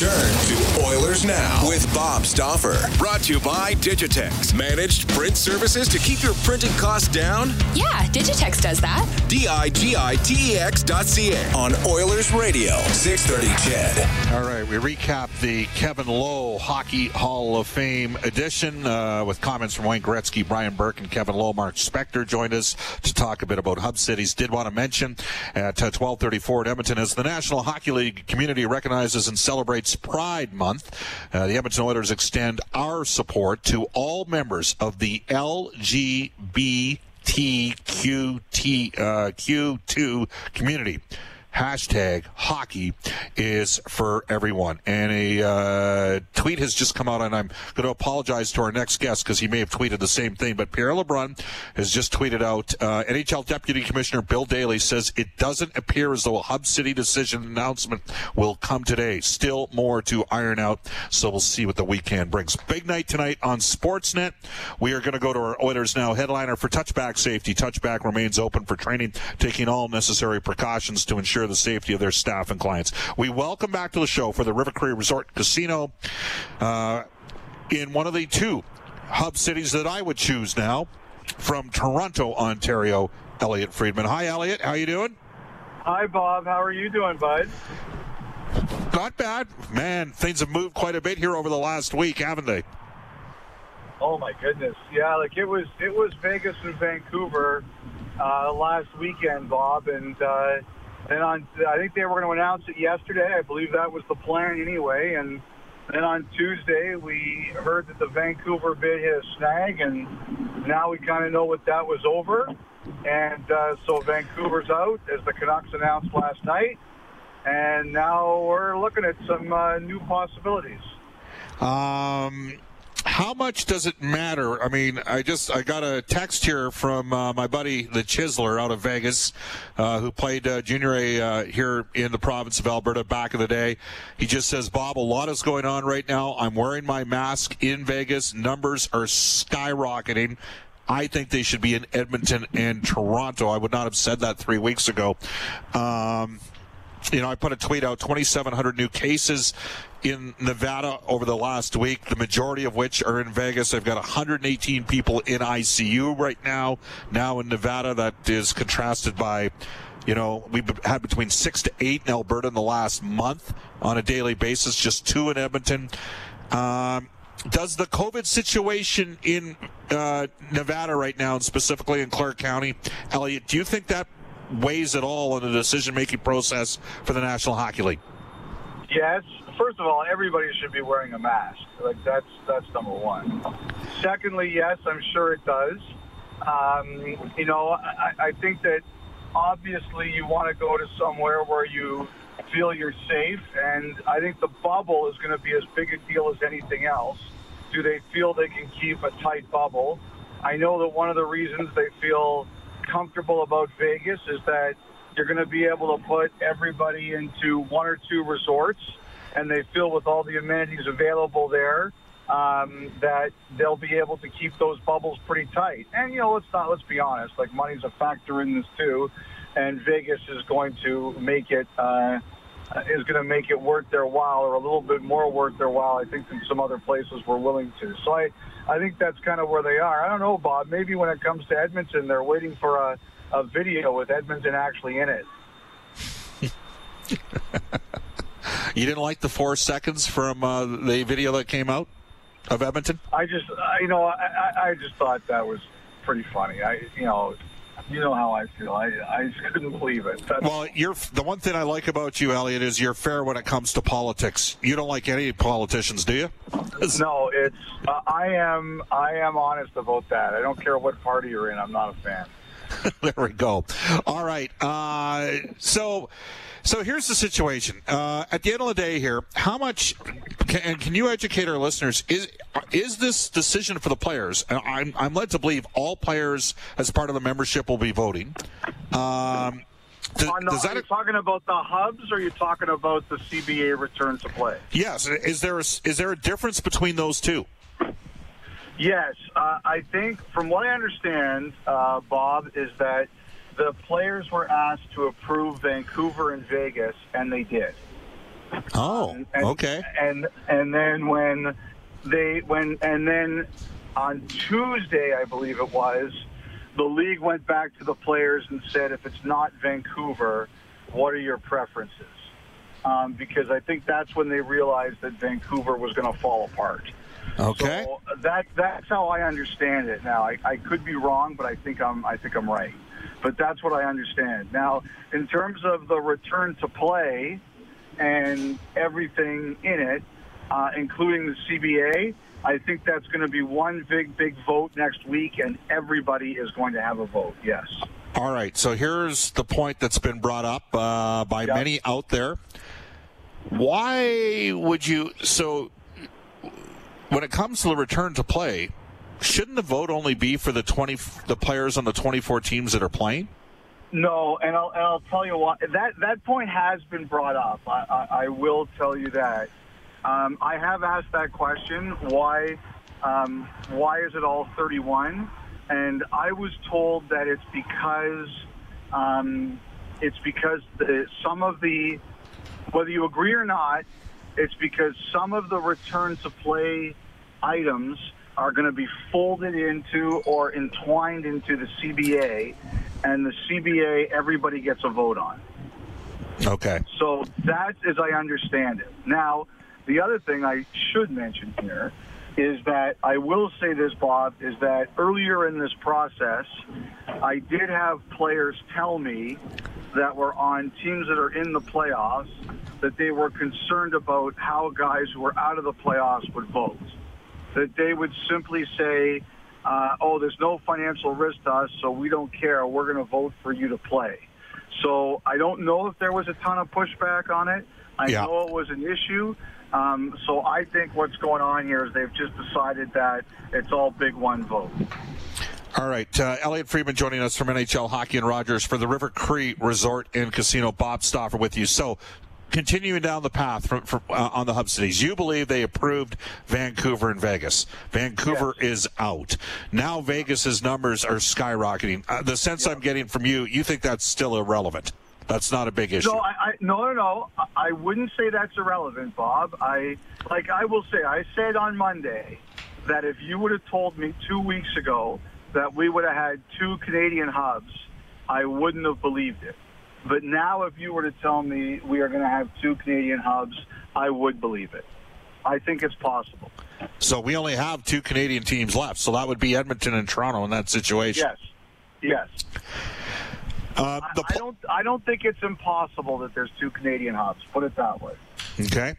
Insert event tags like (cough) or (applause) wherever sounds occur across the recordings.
We return to Oilers Now with Bob Stauffer. Brought to you by Digitex. Managed print services to keep your printing costs down? Yeah, Digitex does that. D-I-G-I-T-E-X dot C-A on Oilers Radio, 630 CHED. All right, we recap the Kevin Lowe Hockey Hall of Fame edition uh, with comments from Wayne Gretzky, Brian Burke, and Kevin Lowe. Mark Spector joined us to talk a bit about Hub Cities. Did want to mention at uh, 1234 at Edmonton as the National Hockey League community recognizes and celebrates Pride Month. Uh, the Edmonton Oilers extend our support to all members of the LGBT TQT uh, Q2 community. Hashtag hockey is for everyone. And a uh, tweet has just come out, and I'm going to apologize to our next guest because he may have tweeted the same thing. But Pierre LeBrun has just tweeted out uh, NHL Deputy Commissioner Bill Daly says it doesn't appear as though a Hub City decision announcement will come today. Still more to iron out, so we'll see what the weekend brings. Big night tonight on Sportsnet. We are going to go to our Oilers Now headliner for touchback safety. Touchback remains open for training, taking all necessary precautions to ensure the safety of their staff and clients. We welcome back to the show for the River Cree Resort Casino uh, in one of the two hub cities that I would choose now from Toronto, Ontario. Elliotte Friedman. Hi, Elliotte. How you doing? Hi, Bob. How are you doing, bud? Not bad. Man, things have moved quite a bit here over the last week, haven't they? Oh my goodness. Yeah, like it was it was Vegas and Vancouver uh, last weekend, Bob, and uh, then on I think they were going to announce it yesterday. I believe that was the plan anyway, and then on Tuesday we heard that the Vancouver bid hit a snag, and now we kind of know what that was over. And uh, so Vancouver's out, as the Canucks announced last night, and now we're looking at some uh, new possibilities. Um, how much does it matter? I mean, I just I got a text here from uh, my buddy the Chiseler out of Vegas, uh, who played uh, junior A uh, here in the province of Alberta back in the day. He just says, Bob, a lot is going on right now. I'm wearing my mask in Vegas. Numbers are skyrocketing. I think they should be in Edmonton and Toronto. I would not have said that three weeks ago. Um, you know, I put a tweet out 2,700 new cases in Nevada over the last week, the majority of which are in Vegas. I've got 118 people in ICU right now. Now in Nevada, that is contrasted by, you know, we've had between six to eight in Alberta in the last month on a daily basis, just two in Edmonton. Um, does the COVID situation in uh, Nevada right now, and specifically in Clark County, Elliotte, do you think that weighs at all in the decision making process for the National Hockey League? Yes. First of all, everybody should be wearing a mask. Like that's that's number one. Secondly, yes, I'm sure it does. Um, you know, I, I think that obviously you want to go to somewhere where you feel you're safe, and I think the bubble is going to be as big a deal as anything else. Do they feel they can keep a tight bubble? I know that one of the reasons they feel comfortable about Vegas is that you're going to be able to put everybody into one or two resorts, and they feel with all the amenities available there um, that they'll be able to keep those bubbles pretty tight. And you know, let's not let's be honest, like money's a factor in this too, and Vegas is going to make it. Uh, is going to make it worth their while, or a little bit more worth their while. I think than some other places were willing to. So I, I think that's kind of where they are. I don't know, Bob. Maybe when it comes to Edmonton, they're waiting for a, a video with Edmonton actually in it. (laughs) you didn't like the four seconds from uh, the video that came out of Edmonton? I just, you know, I, I just thought that was pretty funny. I, you know, you know how I feel. I, I just (laughs) couldn't believe it. That's, well, you're the one thing I like about you, Elliotte, is you're fair when it comes to politics. You don't like any politicians, do you? (laughs) no, it's. Uh, I am. I am honest about that. I don't care what party you're in. I'm not a fan. (laughs) there we go. All right. Uh, so. So here's the situation. Uh, at the end of the day, here, how much can, and can you educate our listeners? Is is this decision for the players? I'm I'm led to believe all players, as part of the membership, will be voting. Um, does, no, does that, are you talking about the hubs, or are you talking about the CBA return to play? Yes. Is there a, is there a difference between those two? Yes, uh, I think from what I understand, uh, Bob, is that the players were asked to approve Vancouver and Vegas, and they did. Oh, and, okay. And and then when they when and then on Tuesday, I believe it was, the league went back to the players and said, if it's not Vancouver, what are your preferences? Um, because I think that's when they realized that Vancouver was going to fall apart. Okay. So that that's how I understand it. Now I, I could be wrong, but I think I'm I think I'm right. But that's what I understand. Now, in terms of the return to play and everything in it, uh, including the CBA, I think that's going to be one big, big vote next week, and everybody is going to have a vote. Yes. All right. So here's the point that's been brought up uh, by yep. many out there. Why would you? So when it comes to the return to play, shouldn't the vote only be for the 20 the players on the 24 teams that are playing? No, and I'll, and I'll tell you what that that point has been brought up. I, I, I will tell you that. Um, I have asked that question. Why um, why is it all 31? And I was told that it's because um, it's because the, some of the whether you agree or not, it's because some of the return to play items are going to be folded into or entwined into the CBA, and the CBA everybody gets a vote on. Okay. So that's as I understand it. Now, the other thing I should mention here is that I will say this, Bob, is that earlier in this process, I did have players tell me that were on teams that are in the playoffs that they were concerned about how guys who were out of the playoffs would vote that they would simply say, uh, oh, there's no financial risk to us, so we don't care. We're going to vote for you to play. So I don't know if there was a ton of pushback on it. I yeah. know it was an issue. Um, so I think what's going on here is they've just decided that it's all big one vote. All right, uh, Elliotte Friedman joining us from NHL Hockey and Rogers for the River Cree Resort and Casino. Bob Stauffer with you. So, continuing down the path from, from uh, on the hub cities, you believe they approved Vancouver and Vegas. Vancouver yes. is out. Now Vegas's numbers are skyrocketing. Uh, the sense I'm getting from you, you think that's still irrelevant. That's not a big issue. No, I, I, no, no, no. I wouldn't say that's irrelevant, Bob. I like I will say. I said on Monday that if you would have told me two weeks ago that we would have had two Canadian hubs, I wouldn't have believed it. But now, if you were to tell me we are going to have two Canadian hubs, I would believe it. I think it's possible. So we only have two Canadian teams left. So that would be Edmonton and Toronto in that situation. Yes. Yes. Uh, pl- I don't. I don't think it's impossible that there's two Canadian hubs. Put it that way. Okay.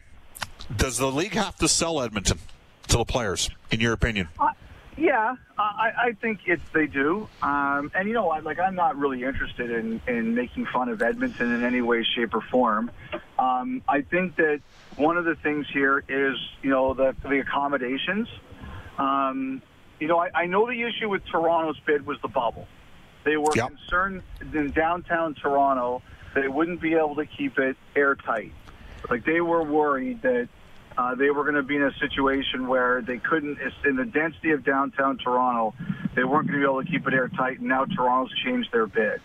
Does the league have to sell Edmonton to the players, in your opinion? Uh, yeah, I, I think it's they do. Um, and you know, I, like I'm not really interested in in making fun of Edmonton in any way, shape, or form. Um, I think that one of the things here is you know the the accommodations. Um, you know, I, I know the issue with Toronto's bid was the bubble. They were yep. concerned in downtown Toronto they wouldn't be able to keep it airtight. Like they were worried that uh, they were going to be in a situation where they couldn't, in the density of downtown Toronto, they weren't going to be able to keep it airtight, and now Toronto's changed their bid.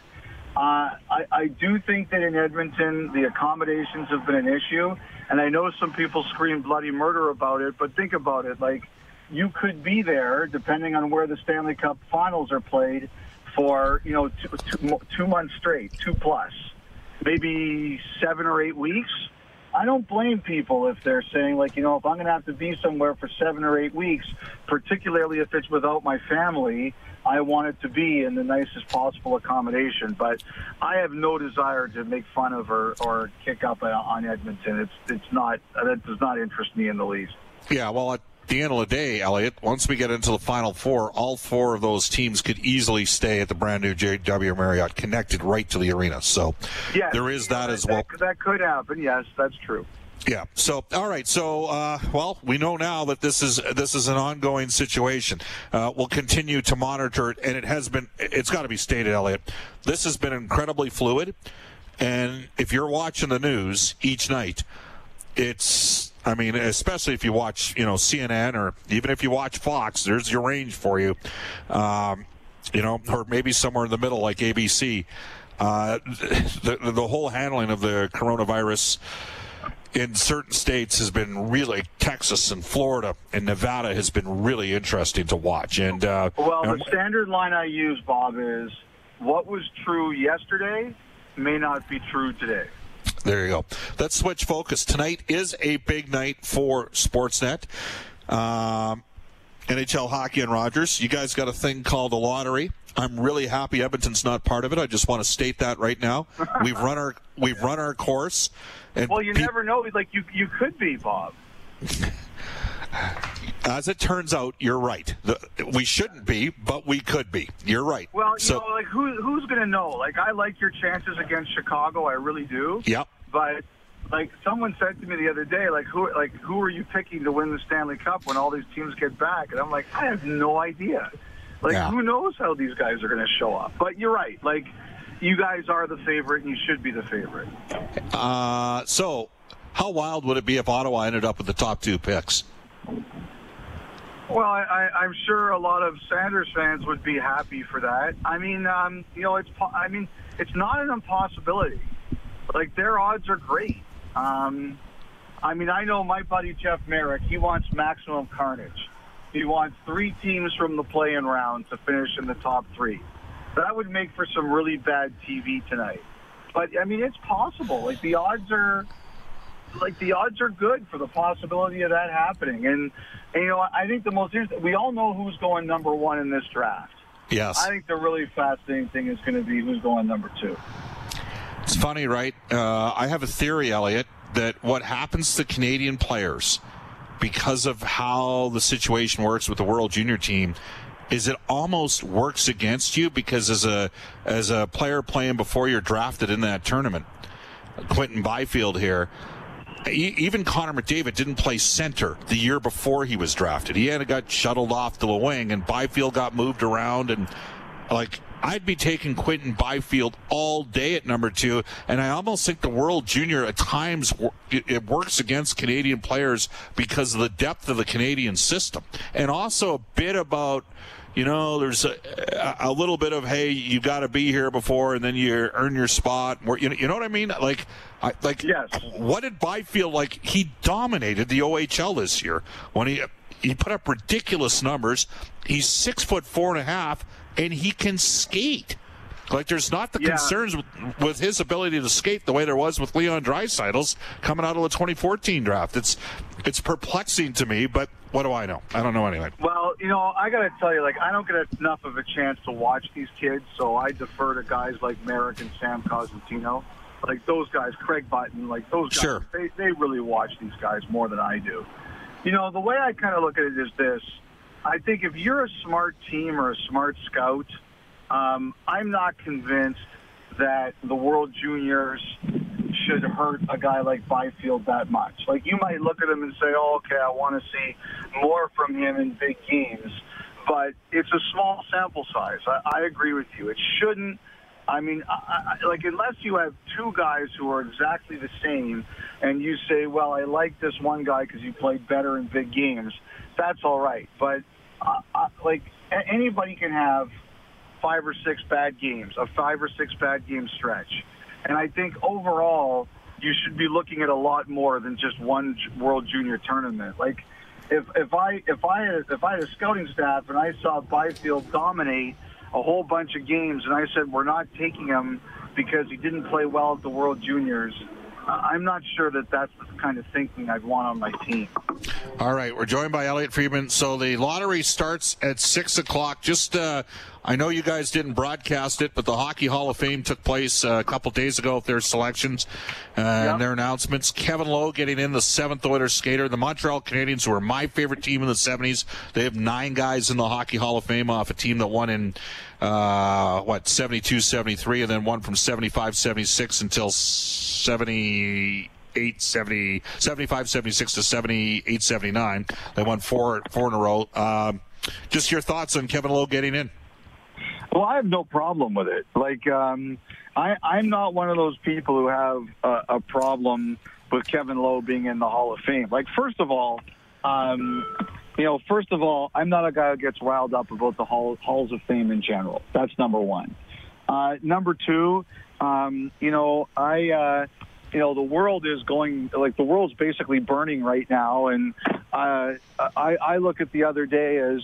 Uh, I, I do think that in Edmonton, the accommodations have been an issue. And I know some people scream bloody murder about it, but think about it. Like, you could be there, depending on where the Stanley Cup finals are played, for, you know, two, two, two months straight, two plus, maybe seven or eight weeks. I don't blame people if they're saying, like, you know, if I'm going to have to be somewhere for seven or eight weeks, particularly if it's without my family, I want it to be in the nicest possible accommodation. But I have no desire to make fun of or, or kick up uh, on Edmonton. It's it's not that does not interest me in the least. Yeah, well, the end of the day, Elliotte, once we get into the final four, all four of those teams could easily stay at the brand new JW Marriott, connected right to the arena. So yes, there is that, that as well. That, that could happen. Yes, that's true. Yeah. So, all right. So, uh, well, we know now that this is this is an ongoing situation. Uh, we'll continue to monitor it, and it has been. It's got to be stated, Elliotte. This has been incredibly fluid, and if you're watching the news each night, it's. I mean, especially if you watch, you know, CNN or even if you watch Fox, there's your range for you. Um, you know, or maybe somewhere in the middle like ABC. Uh, the, the whole handling of the coronavirus in certain states has been really Texas and Florida and Nevada has been really interesting to watch. And uh, well, the standard line I use, Bob, is what was true yesterday may not be true today. There you go. Let's switch focus. Tonight is a big night for Sportsnet. Um, NHL hockey and Rogers. You guys got a thing called a lottery. I'm really happy Edmonton's not part of it. I just want to state that right now. (laughs) We've run our we've run our course. Well, you pe- never know. Like you you could be Bob. (laughs) As it turns out, you're right. The, we shouldn't be, but we could be. You're right. Well, you so, know, like who who's going to know? Like I like your chances against Chicago. I really do. Yep. But like someone said to me the other day, like who like who are you picking to win the Stanley Cup when all these teams get back? And I'm like, I have no idea. Like, yeah. who knows how these guys are going to show up? But you're right. Like, you guys are the favorite, and you should be the favorite. Uh, so, how wild would it be if Ottawa ended up with the top two picks? Well, I, am sure a lot of Senators fans would be happy for that. I mean, um, you know, it's I mean, it's not an impossibility. Like their odds are great. Um, I mean, I know my buddy Jeff Marek. He wants maximum carnage. He wants three teams from the play-in round to finish in the top three. That would make for some really bad TV tonight. But I mean, it's possible. Like the odds are, like the odds are good for the possibility of that happening. And, and you know, I think the most we all know who's going number one in this draft. Yes. I think the really fascinating thing is going to be who's going number two. It's funny, right? Uh, I have a theory, Elliotte, that what happens to Canadian players because of how the situation works with the World Junior team is it almost works against you because as a as a player playing before you're drafted in that tournament, Quinton Byfield here, even Connor McDavid didn't play center the year before he was drafted. He had got shuttled off to the wing, and Byfield got moved around, and like I'd be taking Quinton Byfield all day at number two, and I almost think the World Junior at times it works against Canadian players because of the depth of the Canadian system, and also a bit about you know, there's a, a little bit of hey, you got to be here before, and then you earn your spot. You know, you know what I mean? Like, I, like, yes. What did Byfield like? He dominated the OHL this year when he he put up ridiculous numbers. He's six foot four and a half and he can skate. Like there's not the yeah. concerns with, with, his ability to skate the way there was with Leon Draisaitl's coming out of the 2014 draft. It's it's perplexing to me, but what do I know? I don't know anything. Well, you know, I got to tell you, like I don't get enough of a chance to watch these kids, so I defer to guys like Marek and Sam Cosentino. Like those guys, Craig Button, like those guys, sure. they, they really watch these guys more than I do. You know, the way I kind of look at it is this I think if you're a smart team or a smart scout, um, I'm not convinced that the World Juniors should hurt a guy like Byfield that much. Like you might look at him and say, "Oh, okay, I want to see more from him in big games," but it's a small sample size. I, I agree with you. It shouldn't. I mean, I, I, like unless you have two guys who are exactly the same, and you say, "Well, I like this one guy because he played better in big games," that's all right. But uh, uh, like anybody can have five or six bad games, a five or six bad game stretch. And I think overall, you should be looking at a lot more than just one World Junior tournament. Like, if if I if I if I had a scouting staff and I saw Byfield dominate a whole bunch of games, and I said we're not taking him because he didn't play well at the World Juniors. I'm not sure that that's the kind of thinking I'd want on my team. All right, we're joined by Elliotte Friedman. So the lottery starts at six o'clock. Just, uh, I know you guys didn't broadcast it, but the Hockey Hall of Fame took place uh, a couple days ago with their selections uh, yep. and their announcements. Kevin Lowe getting in the seventh Oilers skater. The Montreal Canadiens, who were my favorite team in the '70s, they have nine guys in the Hockey Hall of Fame off a team that won in uh, what 72, 73, and then one from 75, 76 until 78, 70, 75, 76 to 78, 79. They won four four in a row. Um, just your thoughts on Kevin Lowe getting in? Well, I have no problem with it. Like, um, I, I'm not one of those people who have a, a problem with Kevin Lowe being in the Hall of Fame. Like, first of all, um, you know, first of all, I'm not a guy who gets riled up about the hall, halls of fame in general. That's number one. Uh, number two, um, you know, I, uh, you know, the world is going like the world's basically burning right now, and uh, I, I look at the other day as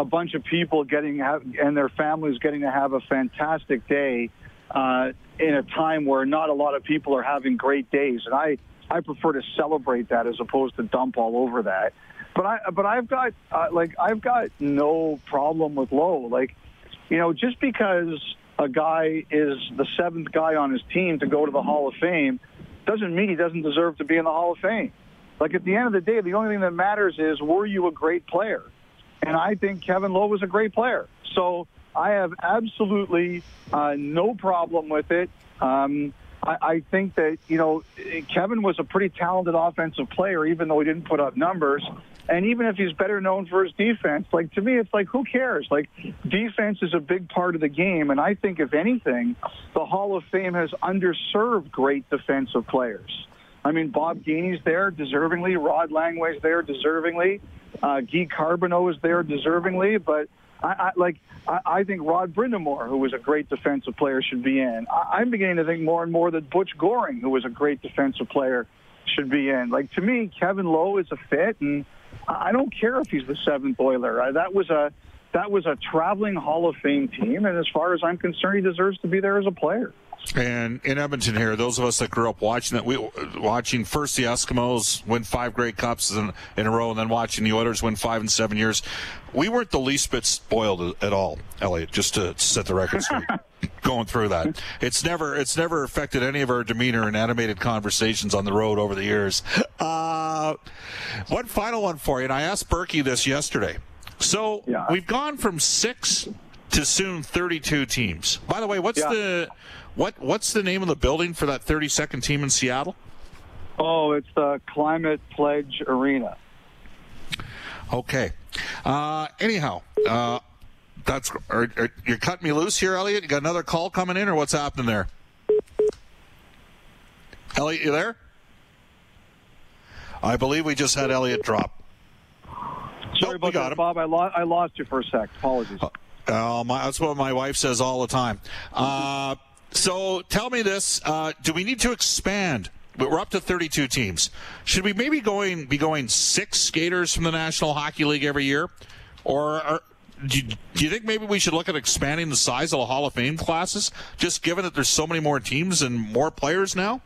a bunch of people getting and their families getting to have a fantastic day uh, in a time where not a lot of people are having great days, and I I prefer to celebrate that as opposed to dump all over that. But I, but I've got uh, like I've got no problem with Lowe. Like, you know, just because a guy is the seventh guy on his team to go to the Hall of Fame doesn't mean he doesn't deserve to be in the Hall of Fame. Like at the end of the day, the only thing that matters is were you a great player? And I think Kevin Lowe was a great player. So I have absolutely uh, no problem with it. Um, I, I think that, you know, Kevin was a pretty talented offensive player, even though he didn't put up numbers. And even if he's better known for his defense, like to me, it's like, who cares? Like, defense is a big part of the game. And I think, if anything, the Hall of Fame has underserved great defensive players. I mean, Bob Gainey's there deservingly. Rod Langway's there deservingly. Uh, Guy Carbonneau is there deservingly. But I, I like I, I think Rod Brind'Amour, who was a great defensive player, should be in. I, I'm beginning to think more and more that Butch Goring, who was a great defensive player, should be in. Like to me, Kevin Lowe is a fit, and I don't care if he's the seventh Oiler. Uh, that was a that was a traveling Hall of Fame team, and as far as I'm concerned, he deserves to be there as a player. And in Edmonton here, those of us that grew up watching that, we watching first the Eskimos win five Grey Cups in, in a row, and then watching the Oilers win five in seven years. We weren't the least bit spoiled at all, Elliotte. Just to set the record straight. (laughs) going through that, it's never it's never affected any of our demeanor and animated conversations on the road over the years. Uh, one final one for you, and I asked Burkie this yesterday. So yeah. we've gone from six to soon 32 teams. By the way, what's yeah. the what what's the name of the building for that 32nd team in Seattle? Oh, it's the Climate Pledge Arena. Okay. Uh, anyhow, uh, that's are, are, you're cutting me loose here, Elliotte. You got another call coming in, or what's happening there? Elliotte, you there? I believe we just had Elliotte drop. Sorry nope, about that. Bob. I, lo- I lost you for a sec. Apologies. Uh, uh, my, that's what my wife says all the time. Uh, so tell me this: uh, Do we need to expand? We're up to 32 teams. Should we maybe going be going six skaters from the National Hockey League every year, or are, do, you, do you think maybe we should look at expanding the size of the Hall of Fame classes, just given that there's so many more teams and more players now?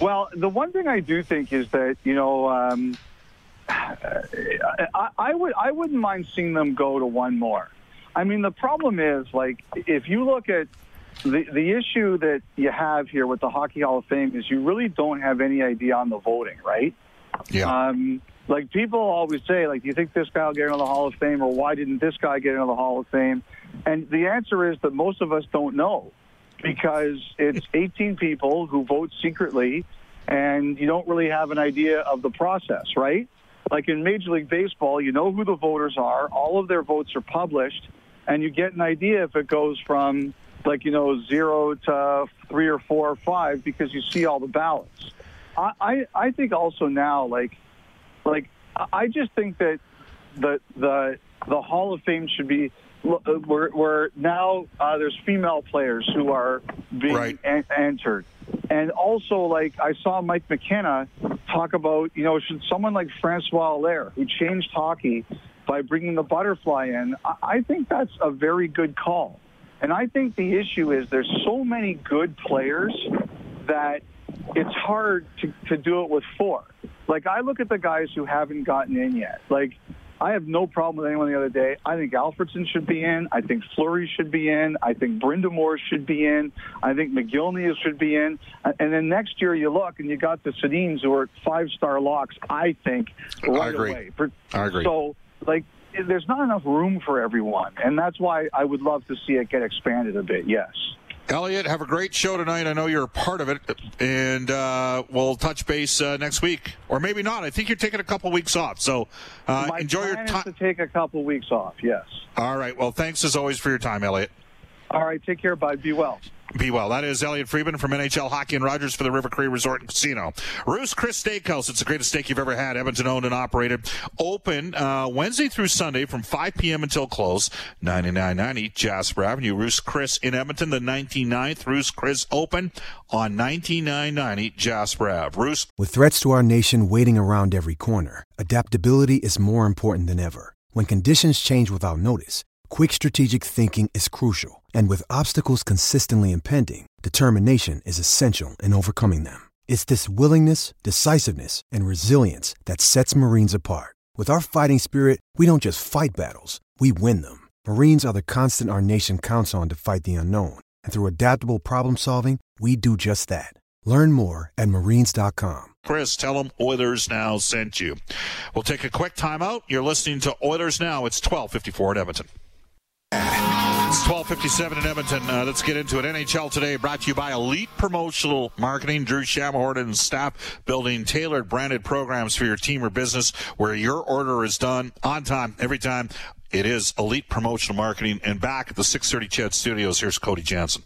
Well, the one thing I do think is that you know. Um, (sighs) I, I would I wouldn't mind seeing them go to one more. I mean, the problem is like if you look at the the issue that you have here with the Hockey Hall of Fame is you really don't have any idea on the voting, right? Yeah. Um, like people always say, like, do you think this guy will get into the Hall of Fame, or why didn't this guy get into the Hall of Fame? And the answer is that most of us don't know because it's (laughs) 18 people who vote secretly, and you don't really have an idea of the process, right? Like in Major League Baseball, you know who the voters are, all of their votes are published, and you get an idea if it goes from like you know zero to three or four or five because you see all the ballots. I I, I think also now like like I just think that the the the Hall of Fame should be we're, we're now uh, there's female players who are being Right. en- entered, and also like I saw Mike McKenna talk about you know should someone like Francois Allaire who changed hockey by bringing the butterfly in. I, I think that's a very good call, and I think the issue is there's so many good players that it's hard to, to do it with four. Like I look at the guys who haven't gotten in yet. Like I have no problem with anyone the other day. I think Alfredsson should be in. I think Fleury should be in. I think Brind'Amour should be in. I think Mogilny should be in. And then next year you look and you got the Sedins who are five star locks. I think right agree. away. I agree. So like there's not enough room for everyone, and that's why I would love to see it get expanded a bit. Yes. Elliotte, have a great show tonight. I know you're a part of it, and uh, we'll touch base uh, next week, or maybe not. I think you're taking a couple weeks off, so uh, enjoy your time. to take a couple weeks off. Yes. All right. Well, thanks as always for your time, Elliotte. All right. Take care, bud. Be well. Be well. That is Elliotte Friedman from NHL Hockey and Rogers for the River Cree Resort and Casino. Ruth's Chris Steakhouse. It's the greatest steak you've ever had. Edmonton owned and operated. Open uh, Wednesday through Sunday from 5 p.m. until close. 9990 Jasper Avenue. Ruth's Chris in Edmonton. The 99th Ruth's Chris open on 9990 Jasper Ave. Ruth's With threats to our nation waiting around every corner, adaptability is more important than ever. When conditions change without notice, quick strategic thinking is crucial. And with obstacles consistently impending, determination is essential in overcoming them. It's this willingness, decisiveness, and resilience that sets Marines apart. With our fighting spirit, we don't just fight battles, we win them. Marines are the constant our nation counts on to fight the unknown. And through adaptable problem solving, we do just that. Learn more at marines.com. Chris, tell them Oilers Now sent you. We'll take a quick timeout. You're listening to Oilers Now. It's 1254 at Edmonton. It's 1257 in Edmonton. Uh, let's get into it. NHL Today brought to you by Elite Promotional Marketing. Drew Shamahorn and staff building tailored branded programs for your team or business where your order is done on time, every time. It is Elite Promotional Marketing. And back at the 630 CHED Studios, here's Cody Jansen.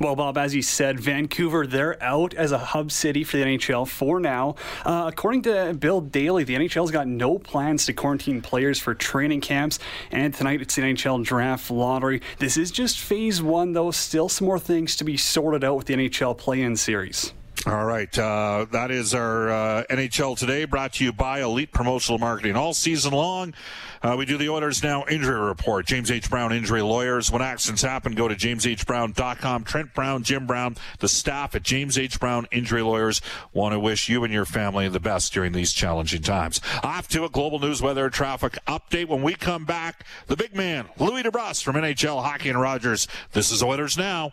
Well, Bob, as you said, Vancouver, they're out as a hub city for the NHL for now. Uh, according to Bill Daly, the NHL's got no plans to quarantine players for training camps. And tonight it's the NHL draft lottery. This is just phase one, though. Still some more things to be sorted out with the NHL play in series. All right. Uh, that is our uh, NHL Today brought to you by Elite Promotional Marketing. All season long, uh, we do the Oilers Now injury report. James H. Brown Injury Lawyers. When accidents happen, go to jameshbrown.com. Trent Brown, Jim Brown, the staff at James H. Brown Injury Lawyers want to wish you and your family the best during these challenging times. Off to a global news weather traffic update. When we come back, the big man, Louie DeBrusk from NHL Hockey and Rogers. This is Oilers Now.